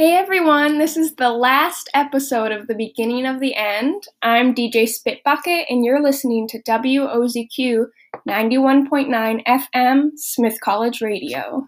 Hey everyone, this is the last episode of The Beginning of the End. I'm DJ Spitbucket, and you're listening to WOZQ 91.9 FM, Smith College Radio.